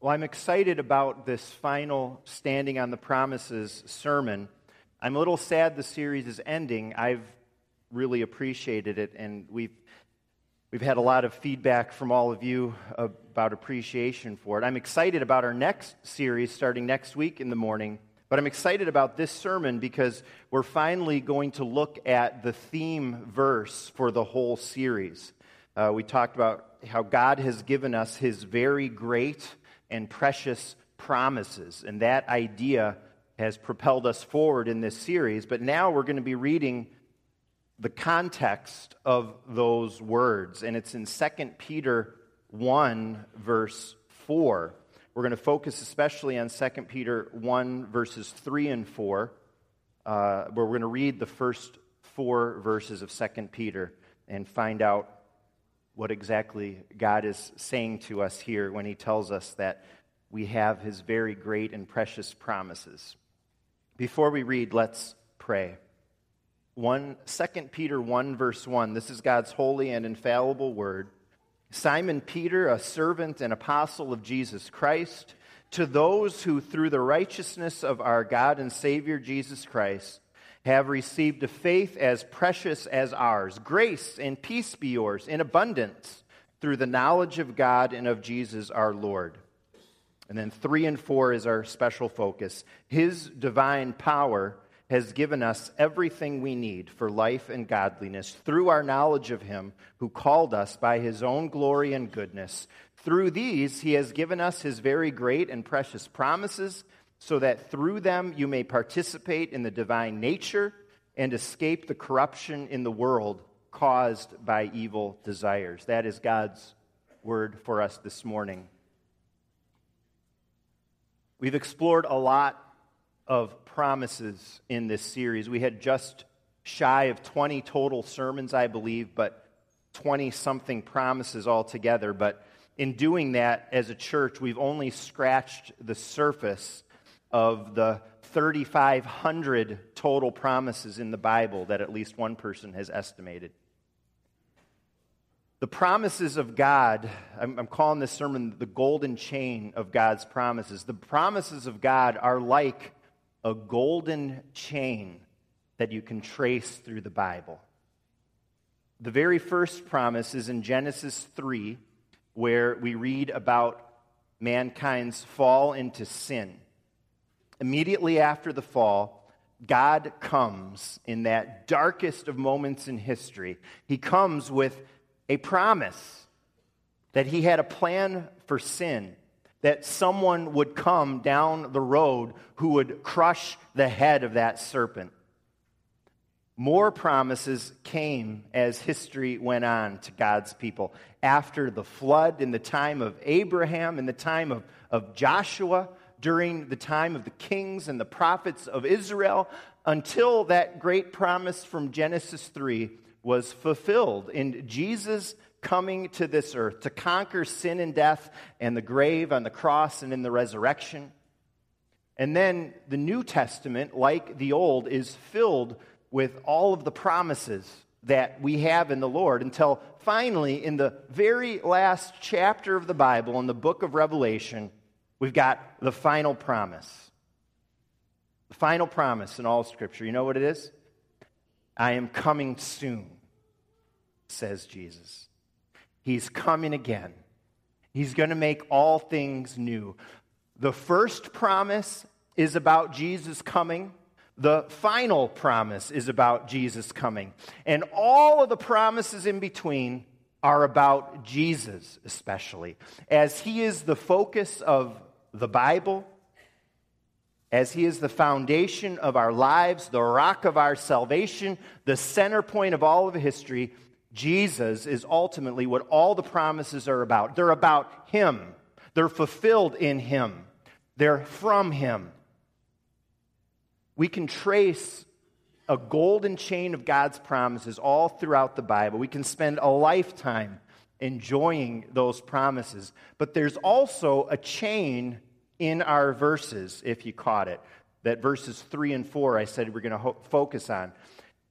Well, I'm excited about this final Standing on the Promises sermon. I'm a little sad the series is ending. I've really appreciated it, and we've, we've had a lot of feedback from all of you about appreciation for it. I'm excited about our next series starting next week in the morning, but I'm excited about this sermon because we're finally going to look at the theme verse for the whole series. Uh, we talked about how God has given us his very great and precious promises. And that idea has propelled us forward in this series. But now we're going to be reading the context of those words. And it's in 2 Peter 1, verse 4. We're going to focus especially on 2 Peter 1, verses 3 and 4, uh, where we're going to read the first four verses of 2 Peter and find out what exactly God is saying to us here when he tells us that we have his very great and precious promises. Before we read, let's pray. 1 2 Peter 1 verse 1. This is God's holy and infallible word. Simon Peter, a servant and apostle of Jesus Christ, to those who through the righteousness of our God and Savior Jesus Christ have received a faith as precious as ours. Grace and peace be yours in abundance through the knowledge of God and of Jesus our Lord. And then three and four is our special focus. His divine power has given us everything we need for life and godliness through our knowledge of Him who called us by His own glory and goodness. Through these, He has given us His very great and precious promises so that through them you may participate in the divine nature and escape the corruption in the world caused by evil desires. That is God's word for us this morning. We've explored a lot of promises in this series. We had just shy of 20 total sermons, I believe, but 20 something promises altogether. But in doing that as a church, we've only scratched the surface of the 3,500 total promises in the Bible that at least one person has estimated. The promises of God, I'm, I'm, calling this sermon the golden chain of God's promises. The promises of God are like a golden chain that you can trace through the Bible. The very first promise is in Genesis 3, where we read about mankind's fall into sin immediately after the fall, God comes in that darkest of moments in history. He comes with a promise that He had a plan for sin, that someone would come down the road who would crush the head of that serpent. More promises came as history went on to God's people. After the flood, in the time of Abraham, in the time of, of Joshua, during the time of the kings and the prophets of Israel until that great promise from Genesis 3 was fulfilled in Jesus coming to this earth to conquer sin and death and the grave on the cross and in the resurrection. And then the New Testament, like the Old, is filled with all of the promises that we have in the Lord until finally, in the very last chapter of the Bible, in the book of Revelation, We've got the final promise. The final promise in all Scripture. You know what it is? I am coming soon, says Jesus. He's coming again. He's going to make all things new. The first promise is about Jesus coming. The final promise is about Jesus coming. And all of the promises in between are about Jesus, especially, as he is the focus of the Bible, as He is the foundation of our lives, the rock of our salvation, the center point of all of history, Jesus is ultimately what all the promises are about. They're about Him, they're fulfilled in Him, they're from Him. We can trace a golden chain of God's promises all throughout the Bible. We can spend a lifetime enjoying those promises. But there's also a chain in our verses, if you caught it, that verses 3 and 4 I said we're going to ho- focus on.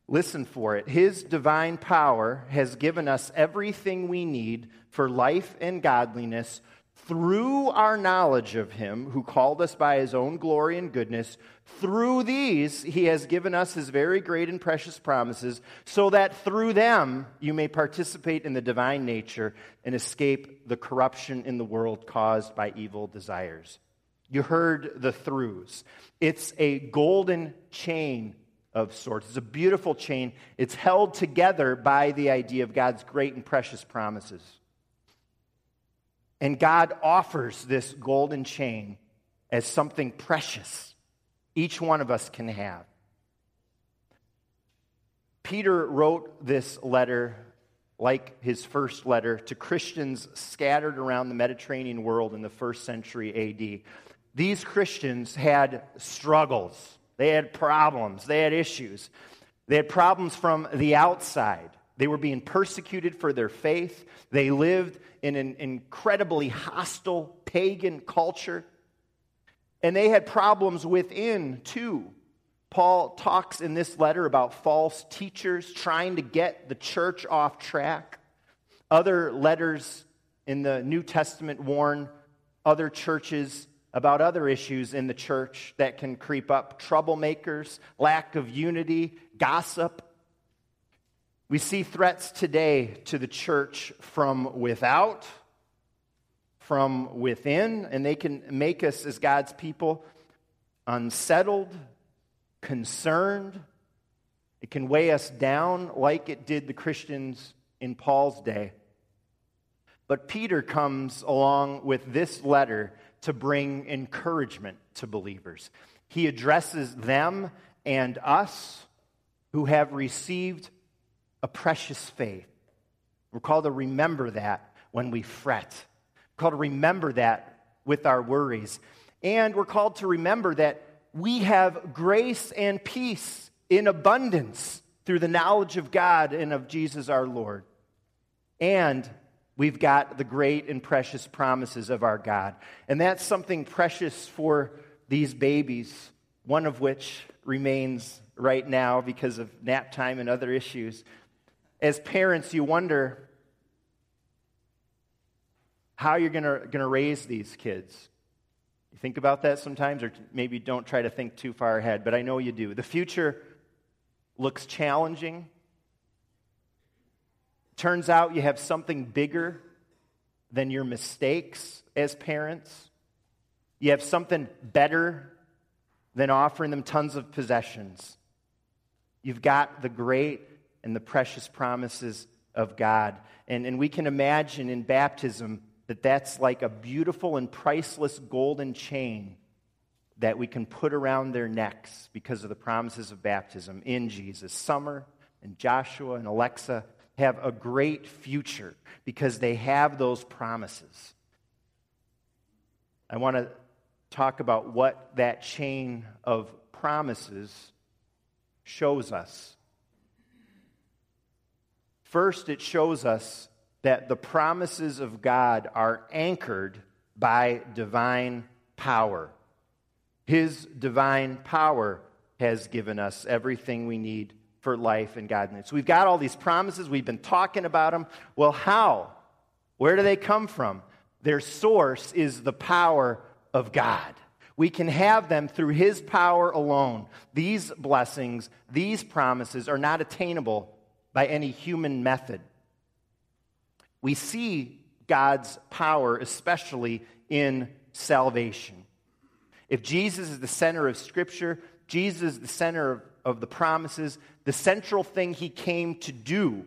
Listen for it. His divine power has given us everything we need for life and godliness through our knowledge of him who called us by his own glory and goodness, through these he has given us his very great and precious promises, so that through them you may participate in the divine nature and escape the corruption in the world caused by evil desires. You heard the throughs. It's a golden chain of sorts. It's a beautiful chain. It's held together by the idea of God's great and precious promises. And God offers this golden chain as something precious each one of us can have. Peter wrote this letter like his first letter to Christians scattered around the Mediterranean world in the first century AD. These Christians had struggles, they had problems, they had issues. They had problems from the outside. They were being persecuted for their faith. They lived in an incredibly hostile pagan culture. And they had problems within, too. Paul talks in this letter about false teachers trying to get the church off track. Other letters in the New Testament warn other churches about other issues in the church that can creep up troublemakers, lack of unity, gossip, we see threats today to the church from without, from within, and they can make us, as God's people, unsettled, concerned. It can weigh us down like it did the Christians in Paul's day. But Peter comes along with this letter to bring encouragement to believers. He addresses them and us who have received a precious faith. We're called to remember that when we fret. We're called to remember that with our worries. And we're called to remember that we have grace and peace in abundance through the knowledge of God and of Jesus our Lord. And we've got the great and precious promises of our God. And that's something precious for these babies, one of which remains right now because of nap time and other issues as parents, you wonder how you're going to raise these kids. You think about that sometimes, or maybe don't try to think too far ahead, but I know you do. The future looks challenging. Turns out you have something bigger than your mistakes as parents. You have something better than offering them tons of possessions. You've got the great and the precious promises of God. And, and we can imagine in baptism that that's like a beautiful and priceless golden chain that we can put around their necks because of the promises of baptism in Jesus. Summer and Joshua and Alexa have a great future because they have those promises. I want to talk about what that chain of promises shows us. First, it shows us that the promises of God are anchored by divine power. His divine power has given us everything we need for life and godliness. We've got all these promises, we've been talking about them. Well, how? Where do they come from? Their source is the power of God. We can have them through His power alone. These blessings, these promises are not attainable by any human method. We see God's power, especially in salvation. If Jesus is the center of Scripture, Jesus is the center of, of the promises, the central thing he came to do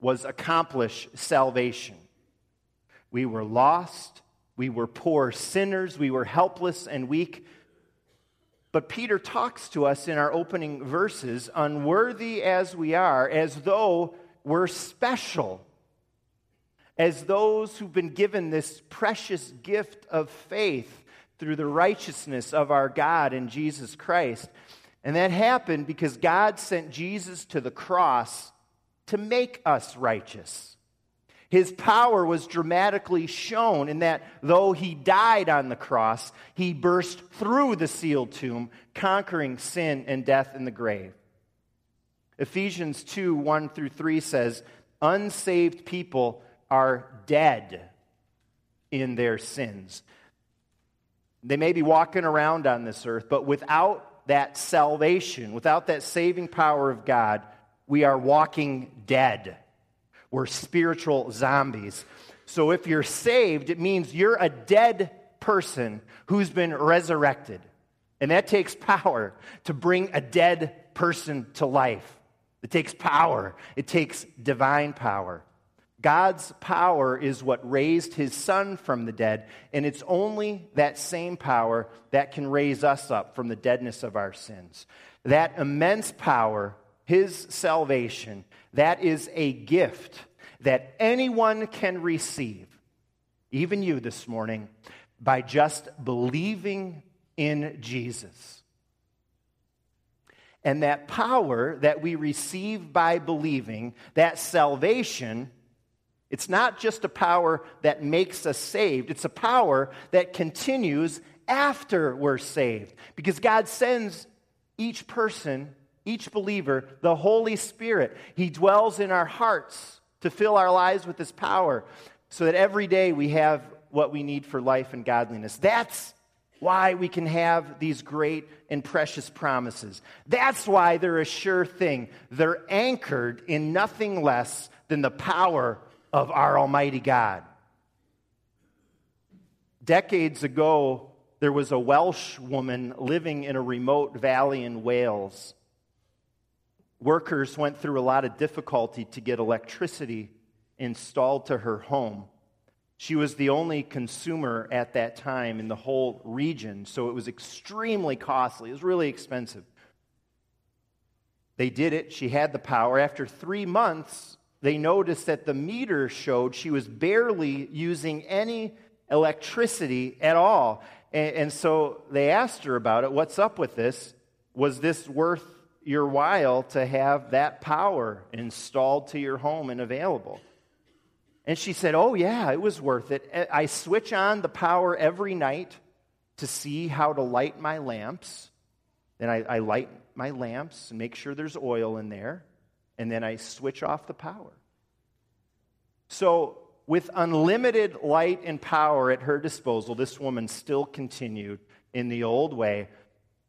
was accomplish salvation. We were lost, we were poor sinners, we were helpless and weak, but Peter talks to us in our opening verses, unworthy as we are, as though we're special, as those who've been given this precious gift of faith through the righteousness of our God in Jesus Christ. And that happened because God sent Jesus to the cross to make us righteous. His power was dramatically shown in that though he died on the cross, he burst through the sealed tomb, conquering sin and death in the grave. Ephesians 2 1 through 3 says, Unsaved people are dead. in their sins. They may be walking around on this earth, but without that salvation, without that saving power of God, we are walking dead. We're spiritual zombies. So if you're saved, it means you're a dead person who's been resurrected. And that takes power to bring a dead person to life. It takes power, it takes divine power. God's power is what raised his son from the dead, and it's only that same power that can raise us up from the deadness of our sins. That immense power, his salvation, that is a gift that anyone can receive, even you this morning, by just believing in Jesus. And that power that we receive by believing, that salvation, it's not just a power that makes us saved, it's a power that continues after we're saved. Because God sends each person, each believer, the Holy Spirit. He dwells in our hearts to fill our lives with His power so that every day we have what we need for life and godliness. That's why we can have these great and precious promises. That's why they're a sure thing. They're anchored in nothing less than the power of our Almighty God. Decades ago, there was a Welsh woman living in a remote valley in Wales. Workers went through a lot of difficulty to get electricity installed to her home. She was the only consumer at that time in the whole region, so it was extremely costly. It was really expensive. They did it. She had the power. After three months, they noticed that the meter showed she was barely using any electricity at all. And, and, so they asked her about it. What's up with this? Was this worth your while to have that power installed to your home and available? And she said, Oh, yeah, it was worth it. I switch on the power every night to see how to light my lamps. Then I, I light my lamps and make sure there's oil in there and then I switch off the power. So, with unlimited light and power at her disposal, this woman still continued in the old way,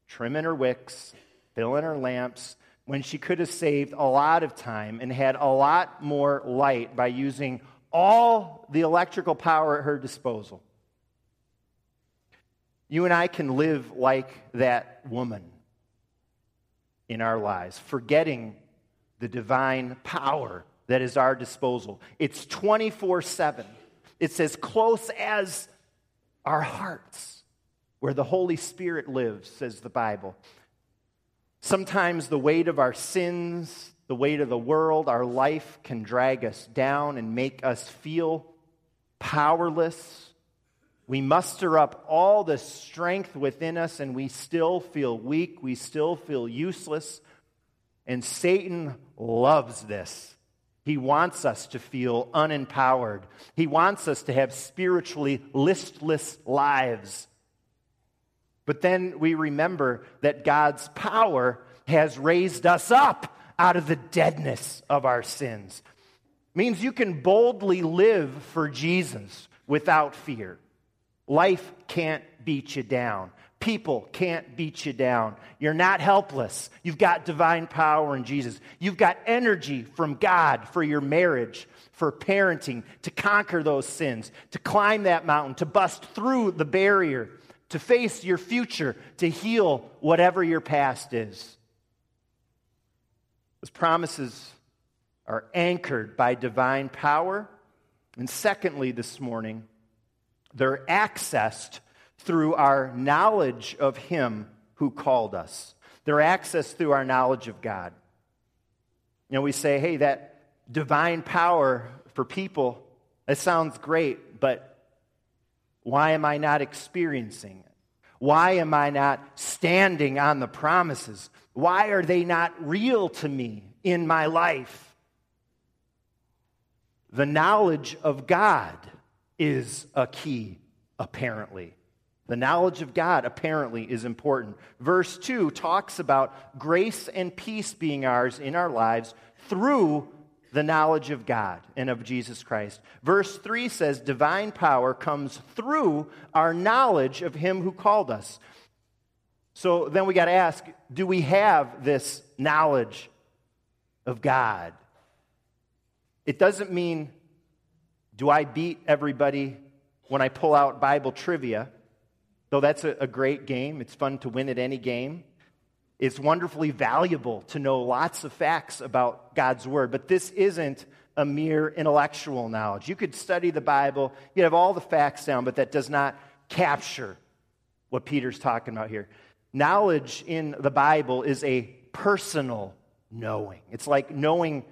trimming her wicks, filling her lamps, when she could have saved a lot of time and had a lot more light by using all the electrical power at her disposal. You and I can live like that woman in our lives, forgetting the divine power that is our disposal. It's 24 7. It's as close as our hearts, where the Holy Spirit lives, says the Bible. Sometimes the weight of our sins, the weight of the world, our life can drag us down and make us feel powerless. We muster up all the strength within us and we still feel weak. We still feel useless. And Satan loves this. He wants us to feel unempowered. He wants us to have spiritually listless lives. But then we remember that God's power has raised us up out of the deadness of our sins. It means you can boldly live for Jesus without fear. Life can't beat you down. People can't beat you down. You're not helpless. You've got divine power in Jesus. You've got energy from God for your marriage, for parenting, to conquer those sins, to climb that mountain, to bust through the barrier, to face your future, to heal whatever your past is. Those promises are anchored by divine power. And secondly, this morning, they're accessed through our knowledge of Him who called us. They're accessed through our knowledge of God. You know, we say, hey, that divine power for people, that sounds great, but why am I not experiencing it? Why am I not standing on the promises? Why are they not real to me in my life? The knowledge of God is a key, apparently. The knowledge of God apparently is important. Verse 2 talks about grace and peace being ours in our lives through the knowledge of God and of Jesus Christ. Verse 3 says, Divine power comes through our knowledge of Him who called us. So then we got to ask do we have this knowledge of God? It doesn't mean, do I beat everybody when I pull out Bible trivia? Though that's a, a great game, it's fun to win at any game. It's wonderfully valuable to know lots of facts about God's Word, but this isn't a mere intellectual knowledge. You could study the Bible, you have all the facts down, but that does not capture what Peter's talking about here. Knowledge in the Bible is a personal knowing. It's like knowing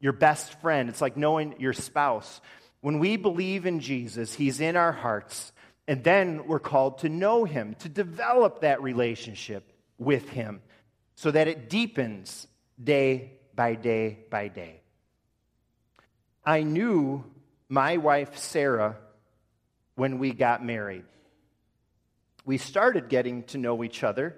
your best friend, it's like knowing your spouse. When we believe in Jesus, He's in our hearts, and then we're called to know Him, to develop that relationship with Him so that it deepens day by day by day. I knew my wife, Sarah, when we got married. We started getting to know each other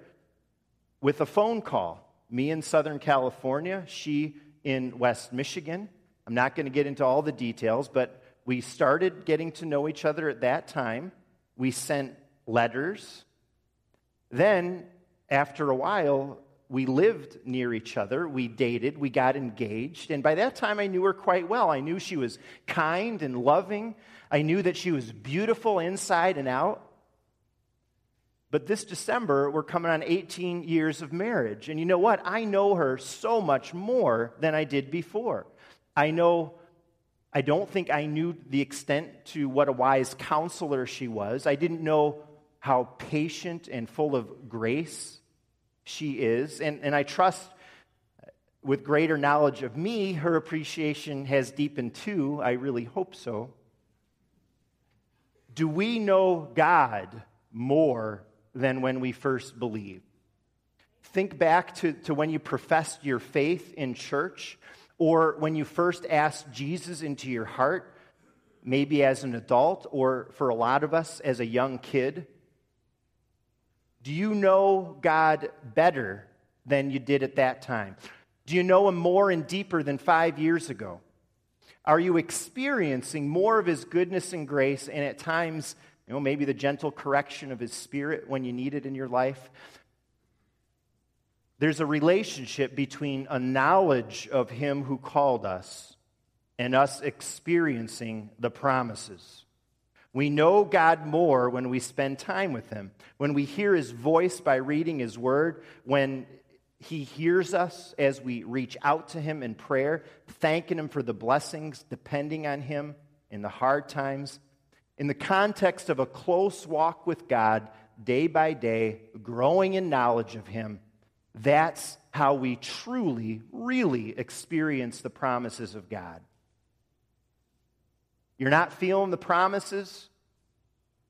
with a phone call. Me in Southern California, she in West Michigan. I'm not going to get into all the details, but we started getting to know each other at that time. We sent letters. Then after a while, we lived near each other. We dated. We got engaged. And by that time, I knew her quite well. I knew she was kind and loving. I knew that she was beautiful inside and out. But this December, we're coming on 18 years of marriage. And you know what? I know her so much more than I did before. I know, I don't think I knew the extent to what a wise counselor she was. I didn't know how patient and full of grace she is. And, and I trust with greater knowledge of me, her appreciation has deepened too. I really hope so. Do we know God more than when we first believed? Think back to, to when you professed your faith in church or when you first asked Jesus into your heart, maybe as an adult or for a lot of us as a young kid. Do you know God better than you did at that time? Do you know Him more and deeper than five years ago? Are you experiencing more of His goodness and grace and at times, you know, maybe the gentle correction of His Spirit when you need it in your life? There's a relationship between a knowledge of Him who called us and us experiencing the promises. We know God more when we spend time with Him, when we hear His voice by reading His Word, when He hears us as we reach out to Him in prayer, thanking Him for the blessings, depending on Him in the hard times. In the context of a close walk with God, day by day, growing in knowledge of Him, that's how we truly, really experience the promises of God. You're not feeling the promises?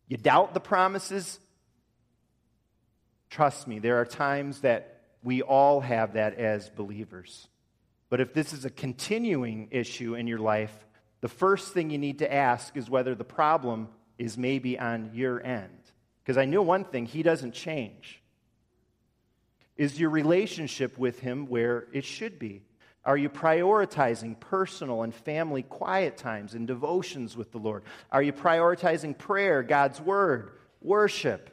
You doubt the promises? Trust me, there are times that we all have that as believers. But if this is a continuing issue in your life, the first thing you need to ask is whether the problem is maybe on your end. Because I know one thing, He doesn't change. Is your relationship with Him where it should be? Are you prioritizing personal and family quiet times and devotions with the Lord? Are you prioritizing prayer, God's Word, worship,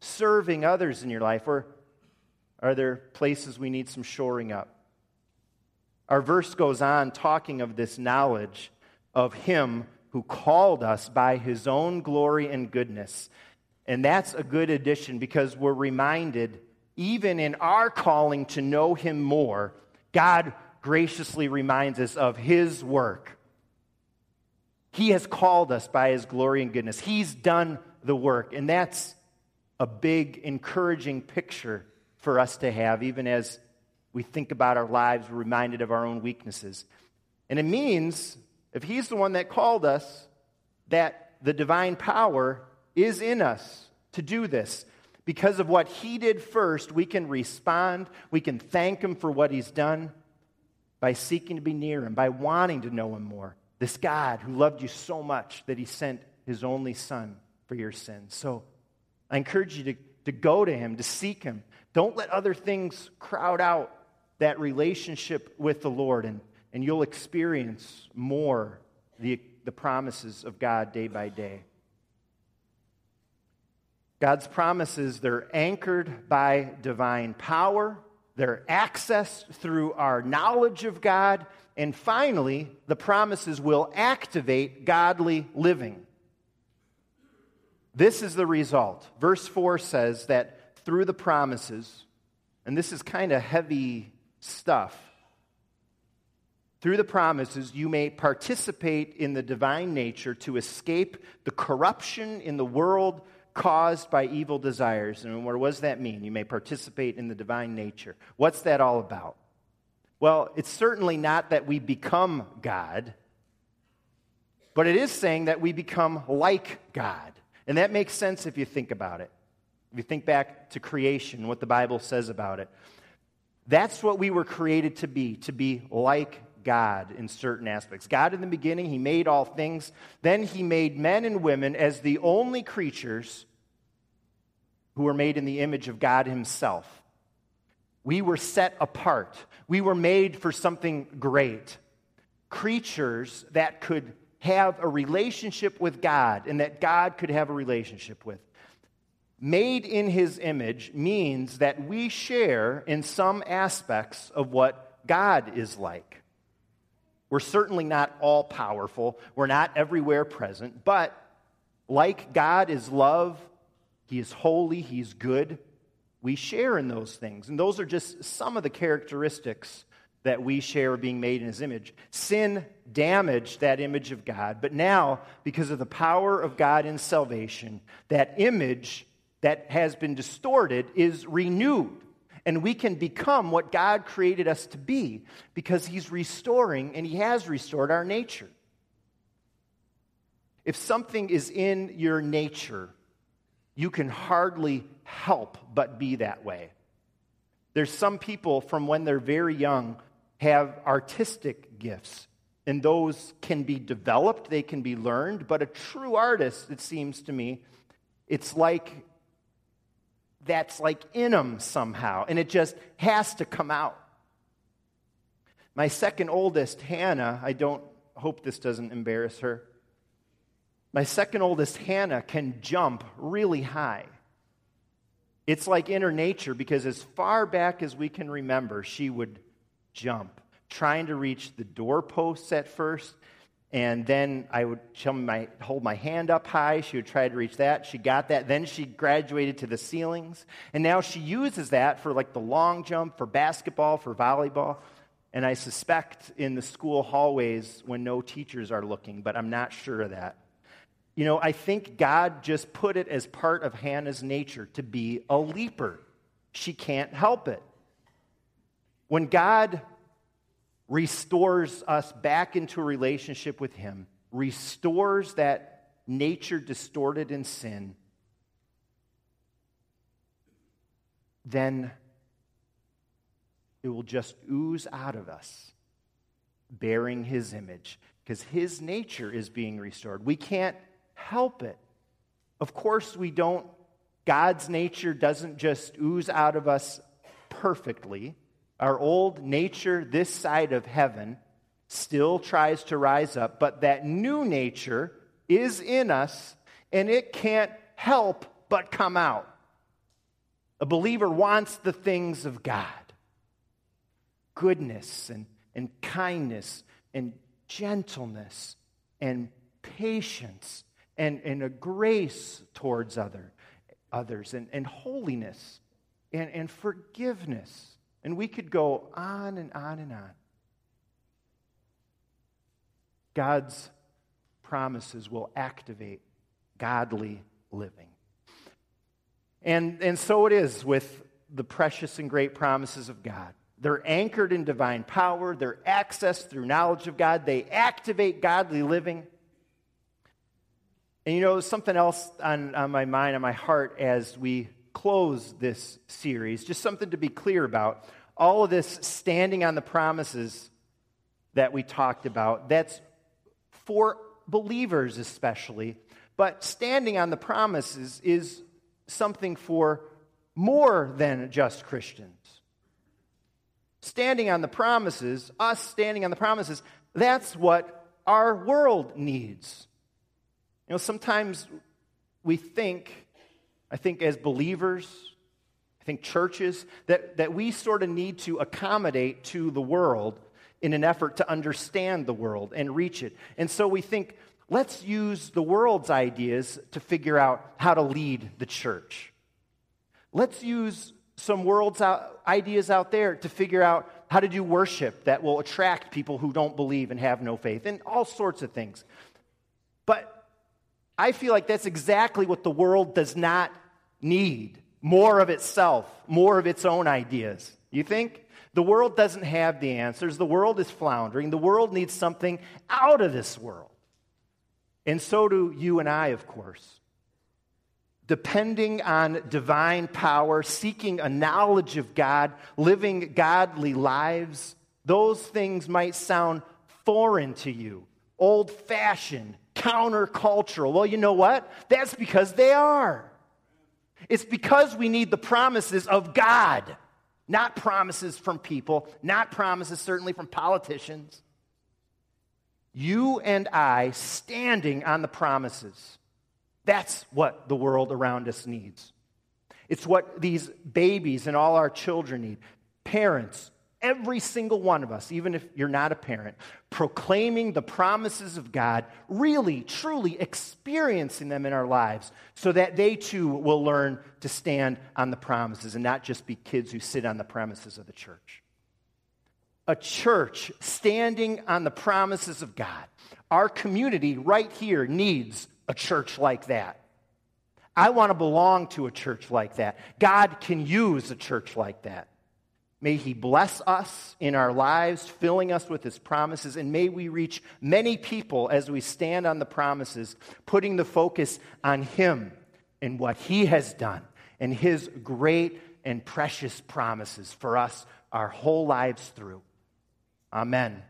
serving others in your life? Or are there places we need some shoring up? Our verse goes on talking of this knowledge of Him who called us by His own glory and goodness. And that's a good addition because we're reminded, even in our calling to know Him more, God graciously reminds us of His work. He has called us by His glory and goodness. He's done the work. And that's a big, encouraging picture for us to have, even as we think about our lives, we're reminded of our own weaknesses. And it means, if He's the one that called us, that the divine power is in us to do this. Because of what He did first, we can respond, we can thank Him for what He's done, by seeking to be near Him, by wanting to know Him more. This God who loved you so much that He sent His only Son for your sins. So I encourage you to, to go to Him, to seek Him. Don't let other things crowd out that relationship with the Lord and and you'll experience more the, the promises of God day by day. God's promises, they're anchored by divine power, they're accessed through our knowledge of God, and finally, the promises will activate godly living. This is the result. Verse 4 says that through the promises, and this is kind of heavy stuff, through the promises, you may participate in the divine nature to escape the corruption in the world caused by evil desires. And what does that mean? You may participate in the divine nature. What's that all about? Well, it's certainly not that we become God, but it is saying that we become like God. And that makes sense if you think about it. If you think back to creation, what the Bible says about it. That's what we were created to be, to be like God in certain aspects. God in the beginning, He made all things. Then He made men and women as the only creatures who were made in the image of God Himself. We were set apart. We were made for something great. Creatures that could have a relationship with God and that God could have a relationship with. Made in His image means that we share in some aspects of what God is like. We're certainly not all powerful, we're not everywhere present, but like God is love, He is holy, He's good, we share in those things. And those are just some of the characteristics that we share being made in His image. Sin damaged that image of God, but now, because of the power of God in salvation, that image that has been distorted is renewed and we can become what God created us to be because He's restoring and He has restored our nature. If something is in your nature, you can hardly help but be that way. There's some people from when they're very young have artistic gifts, and those can be developed, they can be learned, but a true artist, it seems to me, it's like that's like in them somehow, and it just has to come out. My second oldest, Hannah, I don't hope this doesn't embarrass her. My second oldest, Hannah, can jump really high. It's like in her nature because as far back as we can remember, she would jump, trying to reach the doorposts at first, and then I would my, hold my hand up high. She would try to reach that. She got that. Then she graduated to the ceilings. And now she uses that for like the long jump, for basketball, for volleyball. And I suspect in the school hallways when no teachers are looking, but I'm not sure of that. You know, I think God just put it as part of Hannah's nature to be a leaper. She can't help it. When God restores us back into a relationship with Him, restores that nature distorted in sin, then it will just ooze out of us, bearing His image, because His nature is being restored. We can't help it. Of course, we don't, God's nature doesn't just ooze out of us perfectly. Our old nature, this side of heaven, still tries to rise up, but that new nature is in us and it can't help but come out. A believer wants the things of God goodness and, and kindness and gentleness and patience and, and a grace towards other, others and, and holiness and, and forgiveness and we could go on and on and on. God's promises will activate godly living. And, and so it is with the precious and great promises of God. They're anchored in divine power, they're accessed through knowledge of God, they activate godly living. And you know, something else on, on my mind, on my heart as we close this series, just something to be clear about. All of this standing on the promises that we talked about, that's for believers especially, but standing on the promises is something for more than just Christians. standing on the promises, us standing on the promises, that's what our world needs. You know, sometimes we think, I think as believers, I think churches, that, that we sort of need to accommodate to the world in an effort to understand the world and reach it. And so we think, let's use the world's ideas to figure out how to lead the church. Let's use some world's out, ideas out there to figure out how to do worship that will attract people who don't believe and have no faith, and all sorts of things. But I feel like that's exactly what the world does not need more of itself, more of its own ideas. You think? The world doesn't have the answers. The world is floundering. The world needs something out of this world. And so do you and I, of course. Depending on divine power, seeking a knowledge of God, living godly lives, those things might sound foreign to you, old fashioned, countercultural. Well, you know what? That's because they are. It's because we need the promises of God, not promises from people, not promises certainly from politicians. You and I standing on the promises. That's what the world around us needs. It's what these babies and all our children need. Parents, every single one of us, even if you're not a parent, proclaiming the promises of God, really, truly experiencing them in our lives so that they too will learn to stand on the promises and not just be kids who sit on the premises of the church. A church standing on the promises of God. Our community right here needs a church like that. I want to belong to a church like that. God can use a church like that. May He bless us in our lives, filling us with His promises, and may we reach many people as we stand on the promises, putting the focus on Him and what He has done and His great and precious promises for us our whole lives through. Amen.